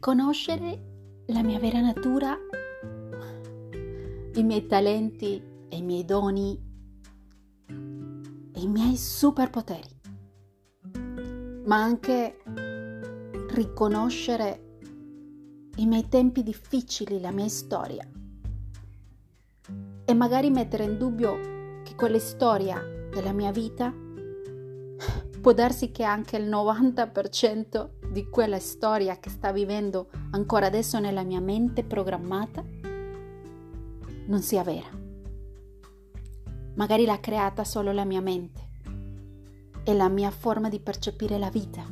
riconoscere la mia vera natura, i miei talenti e i miei doni e i miei superpoteri, ma anche riconoscere i miei tempi difficili, la mia storia. E magari mettere in dubbio che quella storia della mia vita può darsi che anche il 90% di quella storia che sta vivendo ancora adesso nella mia mente programmata non sia vera. Magari l'ha creata solo la mia mente e la mia forma di percepire la vita.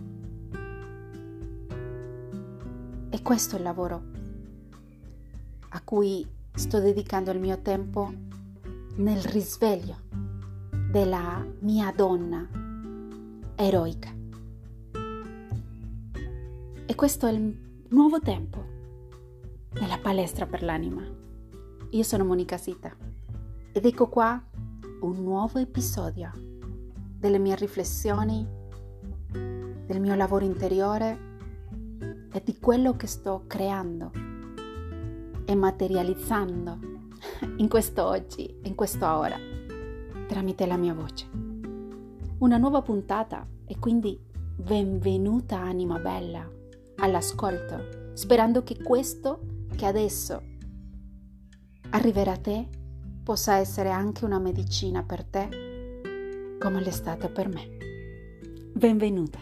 E questo è il lavoro a cui sto dedicando il mio tempo nel risveglio della mia donna eroica. E questo è il nuovo tempo della palestra per l'anima. Io sono Monica Sita ed ecco qua un nuovo episodio delle mie riflessioni, del mio lavoro interiore e di quello che sto creando e materializzando in questo oggi, in questa ora, tramite la mia voce. Una nuova puntata e quindi benvenuta anima bella all'ascolto, sperando che questo che adesso arriverà a te possa essere anche una medicina per te, come l'è stata per me. Benvenuta.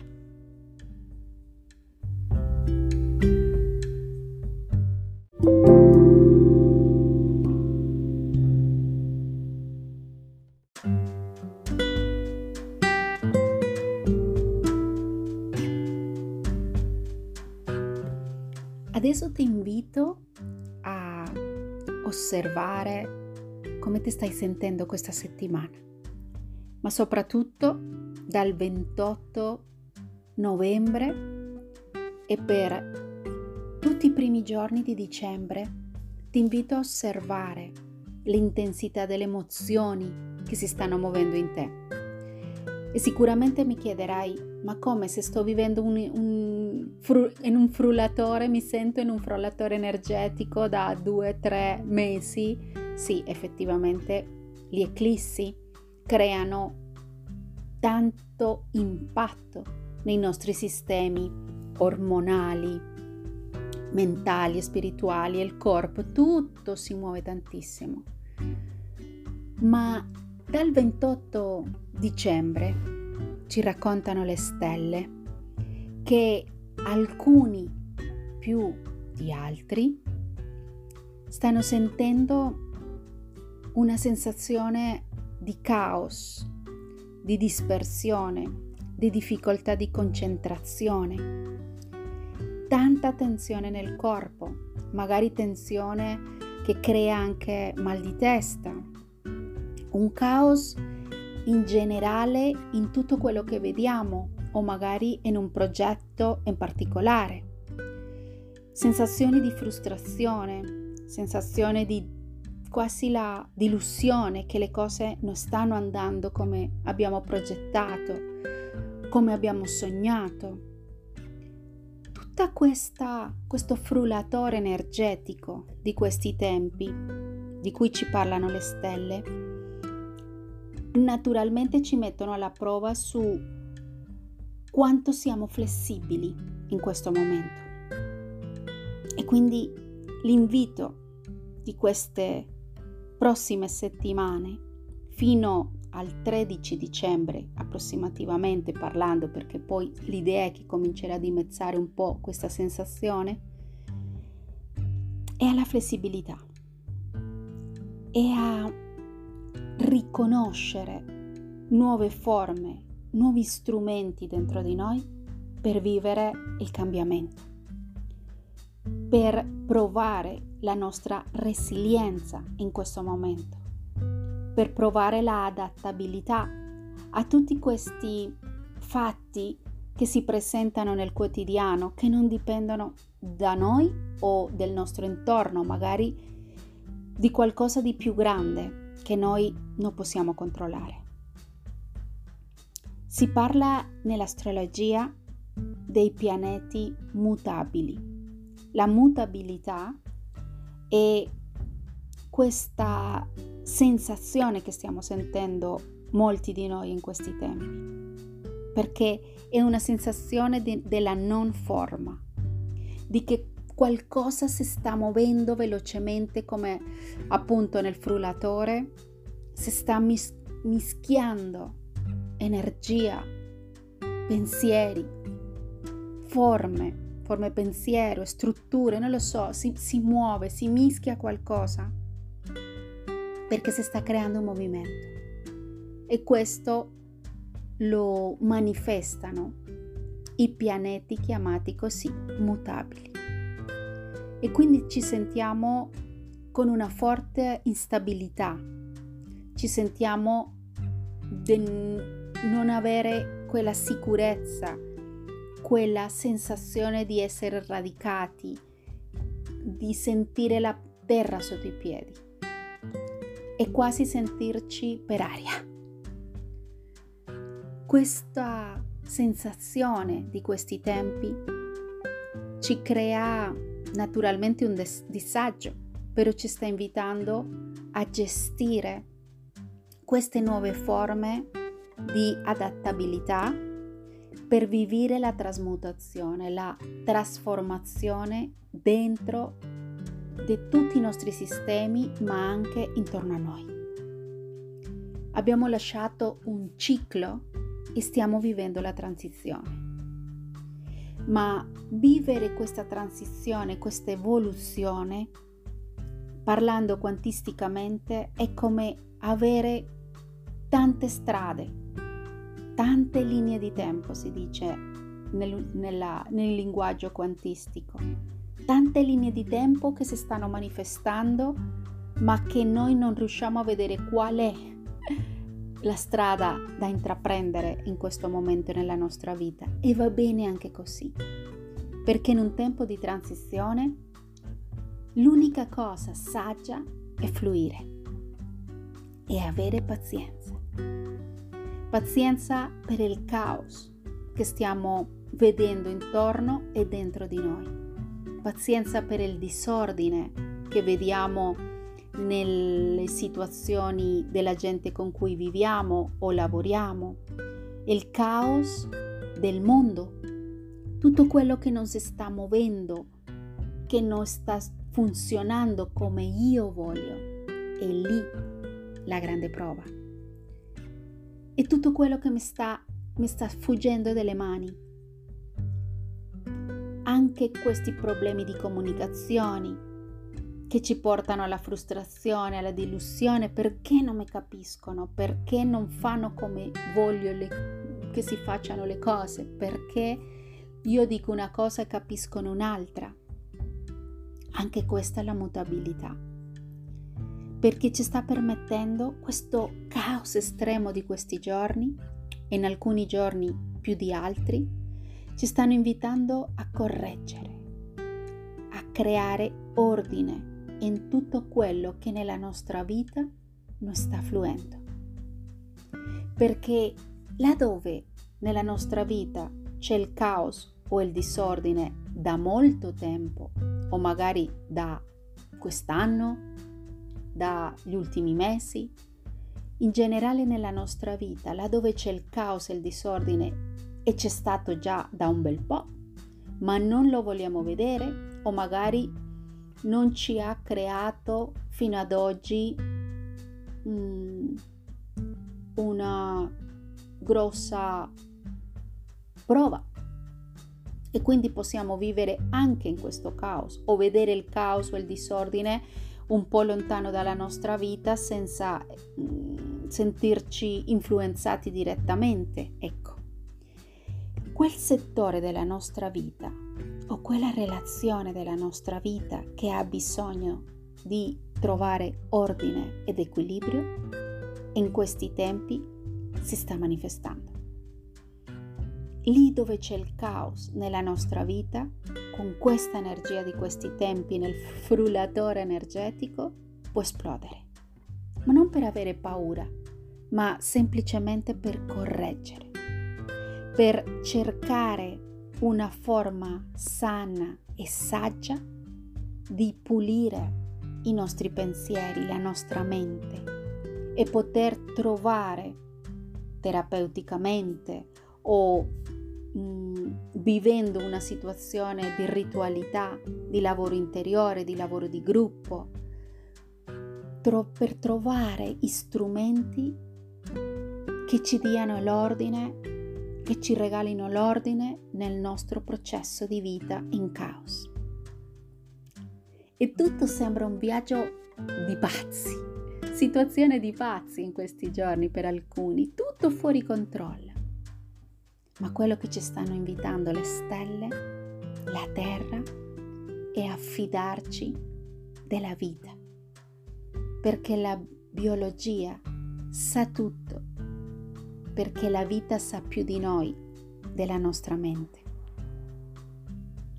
Adesso ti invito a osservare come ti stai sentendo questa settimana, ma soprattutto dal 28 novembre e per tutti i primi giorni di dicembre ti invito a osservare l'intensità delle emozioni che si stanno muovendo in te. E sicuramente mi chiederai, ma come se sto vivendo un, un, in un frullatore, mi sento in un frullatore energetico da due tre mesi? Sì, effettivamente gli eclissi creano tanto impatto nei nostri sistemi ormonali, mentali e spirituali e il corpo, tutto si muove tantissimo. Ma dal 28 dicembre ci raccontano le stelle che alcuni più di altri stanno sentendo una sensazione di caos, di dispersione, di difficoltà di concentrazione, tanta tensione nel corpo, magari tensione che crea anche mal di testa, un caos in generale in tutto quello che vediamo o magari in un progetto in particolare. Sensazioni di frustrazione, sensazione di quasi la delusione che le cose non stanno andando come abbiamo progettato, come abbiamo sognato. Tutta questa questo frullatore energetico di questi tempi di cui ci parlano le stelle naturalmente ci mettono alla prova su quanto siamo flessibili in questo momento. E quindi l'invito di queste prossime settimane fino al 13 dicembre approssimativamente parlando perché poi l'idea è che comincerà a dimezzare un po' questa sensazione è alla flessibilità e a riconoscere nuove forme, nuovi strumenti dentro di noi per vivere il cambiamento, per provare la nostra resilienza in questo momento, per provare la adattabilità a tutti questi fatti che si presentano nel quotidiano, che non dipendono da noi o del nostro intorno, magari di qualcosa di più grande che noi non possiamo controllare. Si parla nell'astrologia dei pianeti mutabili la mutabilità e questa sensazione che stiamo sentendo molti di noi in questi tempi, perché è una sensazione de- della non forma, di che qualcosa si sta muovendo velocemente come appunto nel frullatore, si sta mis- mischiando energia, pensieri, forme forme pensiero, strutture, non lo so, si, si muove, si mischia qualcosa perché si sta creando un movimento. E questo lo manifestano i pianeti chiamati così mutabili. E quindi ci sentiamo con una forte instabilità, ci sentiamo di non avere quella sicurezza, quella sensazione di essere radicati, di sentire la terra sotto i piedi e quasi sentirci per aria. Questa sensazione di questi tempi ci crea naturalmente un disagio, però ci sta invitando a gestire queste nuove forme di adattabilità per vivere la trasmutazione, la trasformazione dentro di tutti i nostri sistemi, ma anche intorno a noi. Abbiamo lasciato un ciclo e stiamo vivendo la transizione. Ma vivere questa transizione, questa evoluzione, parlando quantisticamente, è come avere tante strade tante linee di tempo, si dice nel, nella, nel linguaggio quantistico, tante linee di tempo che si stanno manifestando, ma che noi non riusciamo a vedere qual è la strada da intraprendere in questo momento nella nostra vita. E va bene anche così, perché in un tempo di transizione l'unica cosa saggia è fluire e avere pazienza pazienza per il caos che stiamo vedendo intorno e dentro di noi, pazienza per il disordine che vediamo nelle situazioni della gente con cui viviamo o lavoriamo, il caos del mondo, tutto quello che non si sta muovendo, che non sta funzionando come io voglio, è lì la grande prova e tutto quello che mi sta, mi sta fuggendo dalle mani. Anche questi problemi di comunicazione che ci portano alla frustrazione, alla delusione, perché non mi capiscono, perché non fanno come voglio le, che si facciano le cose, perché io dico una cosa e capiscono un'altra. Anche questa è la mutabilità perché ci sta permettendo questo caos estremo di questi giorni e in alcuni giorni più di altri, ci stanno invitando a correggere, a creare ordine in tutto quello che nella nostra vita non sta fluendo. Perché laddove nella nostra vita c'è il caos o il disordine da molto tempo, o magari da quest'anno, dagli ultimi mesi, in generale nella nostra vita, là dove c'è il caos e il disordine e c'è stato già da un bel po', ma non lo vogliamo vedere o magari non ci ha creato fino ad oggi mm, una grossa prova e quindi possiamo vivere anche in questo caos o vedere il caos o il disordine un po' lontano dalla nostra vita senza mm, sentirci influenzati direttamente. Ecco, quel settore della nostra vita o quella relazione della nostra vita che ha bisogno di trovare ordine ed equilibrio, in questi tempi si sta manifestando. Lì dove c'è il caos nella nostra vita, con questa energia di questi tempi nel frullatore energetico, può esplodere. Ma non per avere paura, ma semplicemente per correggere, per cercare una forma sana e saggia di pulire i nostri pensieri, la nostra mente e poter trovare terapeuticamente o mh, mm, vivendo una situazione di ritualità, di lavoro interiore, di lavoro di gruppo, tro- per trovare strumenti che ci diano l'ordine, che ci regalino l'ordine nel nostro processo di vita in caos. E tutto sembra un viaggio di pazzi, situazione di pazzi in questi giorni per alcuni, tutto fuori controllo. Ma quello che ci stanno invitando le stelle, la terra, è affidarci della vita, perché la biologia sa tutto, perché la vita sa più di noi, della nostra mente.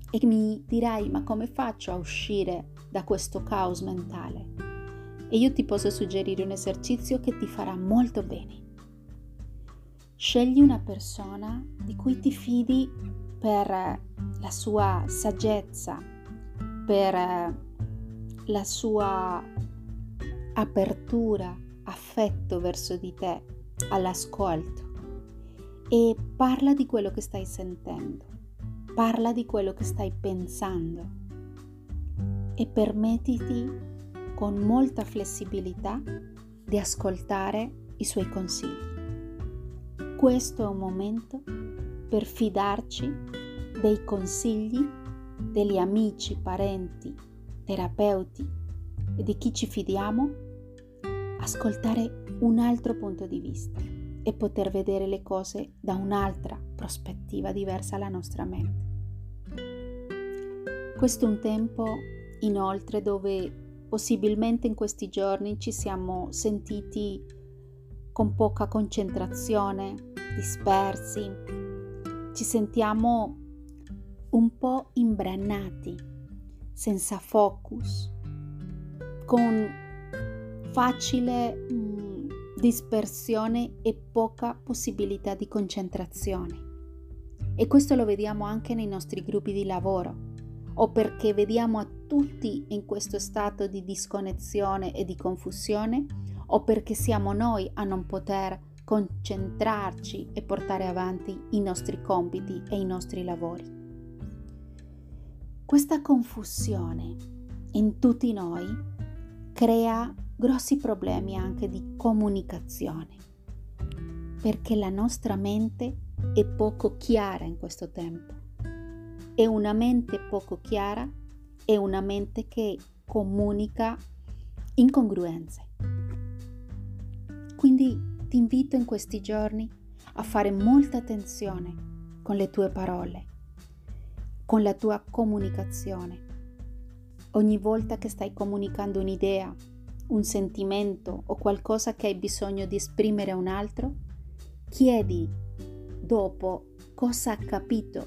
E mi dirai, ma come faccio a uscire da questo caos mentale? e io ti posso suggerire un esercizio che ti farà molto bene. Scegli una persona di cui ti fidi per la sua saggezza, per la sua apertura, affetto verso di te, all'ascolto e parla di quello che stai sentendo, parla di quello che stai pensando e permettiti con molta flessibilità di ascoltare i suoi consigli. Questo è un momento per fidarci dei consigli degli amici, parenti, terapeuti e di chi ci fidiamo, ascoltare un altro punto di vista e poter vedere le cose da un'altra prospettiva diversa alla nostra mente. Questo è un tempo inoltre dove Possibilmente in questi giorni ci siamo sentiti con poca concentrazione, dispersi, ci sentiamo un po' imbrannati, senza focus, con facile mh, mm, dispersione e poca possibilità di concentrazione. E questo lo vediamo anche nei nostri gruppi di lavoro o perché vediamo a tutti in questo stato di disconnessione e di confusione o perché siamo noi a non poter concentrarci e portare avanti i nostri compiti e i nostri lavori. Questa confusione in tutti noi crea grossi problemi anche di comunicazione, perché la nostra mente è poco chiara in questo tempo è una mente poco chiara, è una mente che comunica incongruenze. Quindi ti invito in questi giorni a fare molta attenzione con le tue parole, con la tua comunicazione. Ogni volta che stai comunicando un'idea, un sentimento o qualcosa che hai bisogno di esprimere a un altro, chiedi dopo cosa ha capito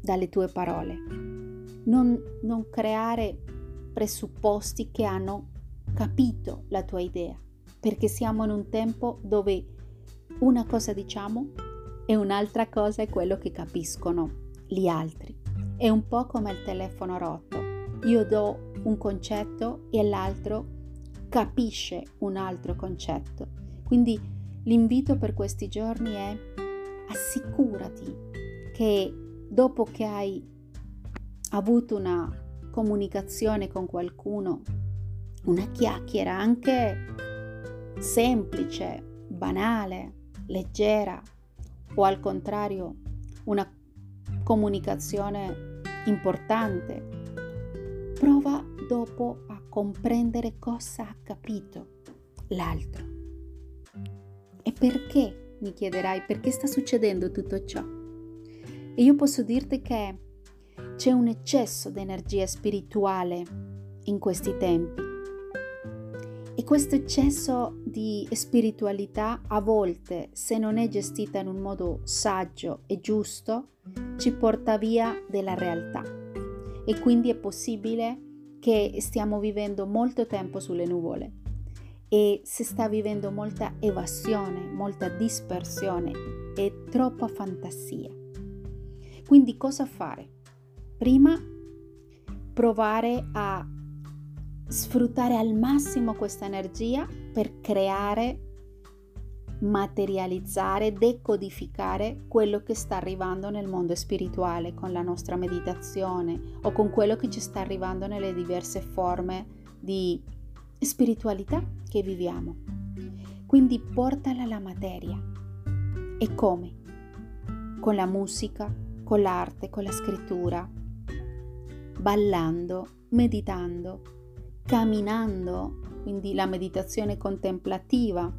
dalle tue parole. Non, non creare presupposti che hanno capito la tua idea, perché siamo in un tempo dove una cosa diciamo e un'altra cosa è quello che capiscono gli altri. È un po' come il telefono rotto. Io do un concetto e l'altro capisce un altro concetto. Quindi l'invito per questi giorni è assicurati che dopo che hai avuto una comunicazione con qualcuno, una chiacchiera anche semplice, banale, leggera o al contrario una comunicazione importante, prova dopo a comprendere cosa ha capito l'altro. E perché, mi chiederai, perché sta succedendo tutto ciò? E io posso dirti che c'è un eccesso di energia spirituale in questi tempi. E questo eccesso di spiritualità a volte, se non è gestita in un modo saggio e giusto, ci porta via dalla realtà. E quindi è possibile che stiamo vivendo molto tempo sulle nuvole e si sta vivendo molta evasione, molta dispersione e troppa fantasia. Quindi cosa fare? Prima provare a sfruttare al massimo questa energia per creare, materializzare, decodificare quello che sta arrivando nel mondo spirituale con la nostra meditazione o con quello che ci sta arrivando nelle diverse forme di spiritualità che viviamo. Quindi portala alla materia. E come? Con la musica, con l'arte, con la scrittura, ballando, meditando, camminando, quindi la meditazione contemplativa,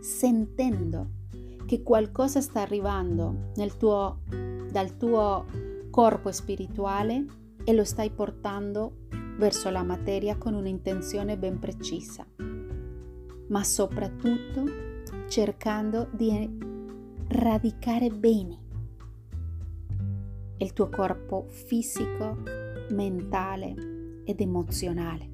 sentendo che qualcosa sta arrivando tuo, dal tuo corpo spirituale e lo stai portando verso la materia con un'intenzione ben precisa, ma soprattutto cercando di radicare bene il tuo corpo fisico, mentale ed emozionale.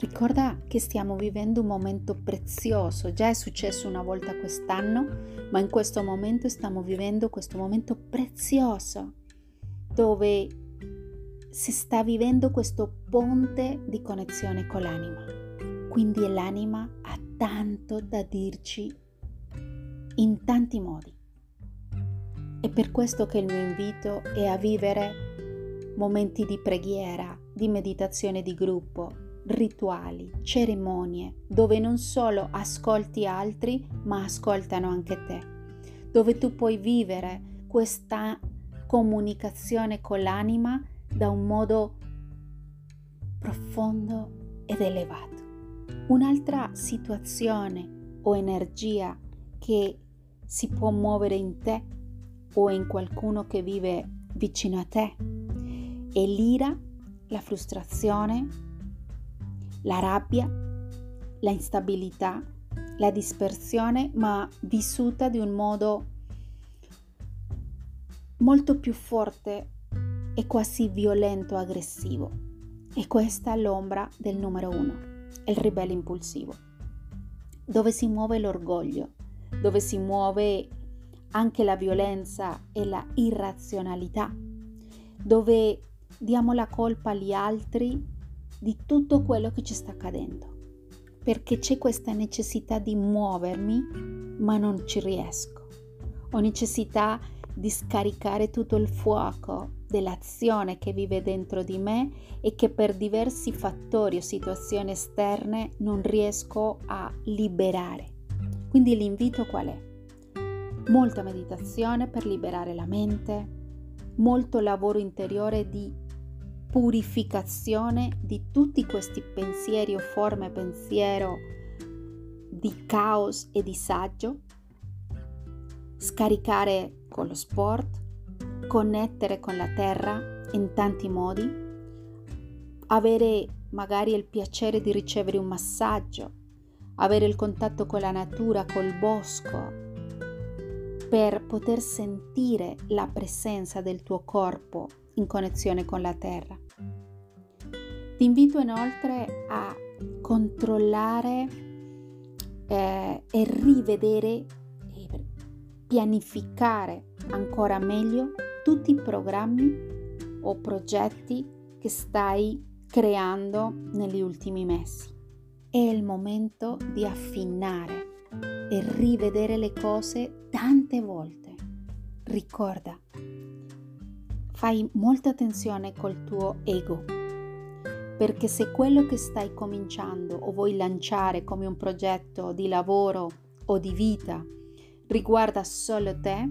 Ricorda che stiamo vivendo un momento prezioso, già è successo una volta quest'anno, ma in questo momento stiamo vivendo questo momento prezioso dove si sta vivendo questo ponte di connessione con l'anima. Quindi l'anima ha tanto da dirci in tanti modi. È per questo che il mio invito è a vivere momenti di preghiera, di meditazione di gruppo, rituali, cerimonie, dove non solo ascolti altri, ma ascoltano anche te, dove tu puoi vivere questa comunicazione con l'anima da un modo profondo ed elevato. Un'altra situazione o energia che si può muovere in te o in qualcuno che vive vicino a te. E l'ira, la frustrazione, la rabbia, la instabilità, la dispersione, ma vissuta di un modo molto più forte e quasi violento, aggressivo. E questa è l'ombra del numero uno, il ribelle impulsivo, dove si muove l'orgoglio, dove si muove anche la violenza e la irrazionalità, dove diamo la colpa agli altri di tutto quello che ci sta accadendo, perché c'è questa necessità di muovermi, ma non ci riesco. Ho necessità di scaricare tutto il fuoco dell'azione che vive dentro di me e che per diversi fattori o situazioni esterne non riesco a liberare. Quindi l'invito qual è? molta meditazione per liberare la mente, molto lavoro interiore di purificazione di tutti questi pensieri o forme pensiero di caos e disagio, scaricare con lo sport, connettere con la terra in tanti modi, avere magari il piacere di ricevere un massaggio, avere il contatto con la natura, col bosco, per poter sentire la presenza del tuo corpo in connessione con la terra. Ti invito inoltre a controllare eh, e rivedere e pianificare ancora meglio tutti i programmi o progetti che stai creando negli ultimi mesi. È il momento di affinare e rivedere le cose tante volte. Ricorda, fai molta attenzione col tuo ego, perché se quello che stai cominciando o vuoi lanciare come un progetto di lavoro o di vita riguarda solo te,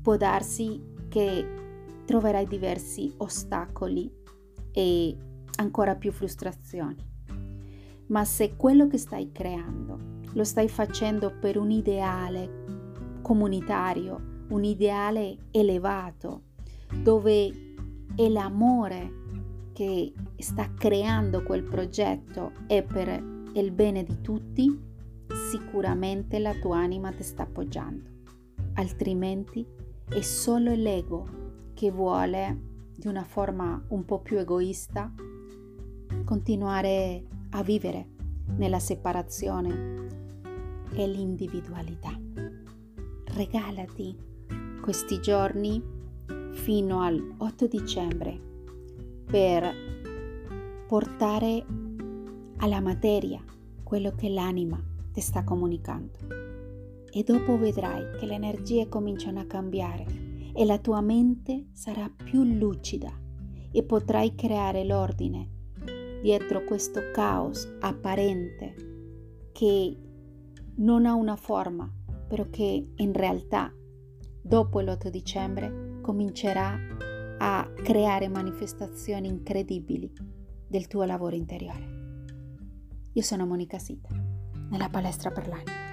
può darsi che troverai diversi ostacoli e ancora più frustrazioni. Ma se quello che stai creando lo stai facendo per un ideale comunitario, un ideale elevato, dove è l'amore che sta creando quel progetto e per il bene di tutti, sicuramente la tua anima ti sta appoggiando. Altrimenti è solo l'ego che vuole, di una forma un po' più egoista, continuare a vivere nella separazione e l'individualità. Regalati questi giorni fino al 8 dicembre per portare alla materia quello che l'anima ti sta comunicando. E dopo vedrai che le energie cominciano a cambiare e la tua mente sarà più lucida e potrai creare l'ordine dietro questo caos apparente che non ha una forma, però che in realtà dopo l'8 dicembre comincerà a creare manifestazioni incredibili del tuo lavoro interiore. Io sono Monica Sita, nella palestra per l'anima.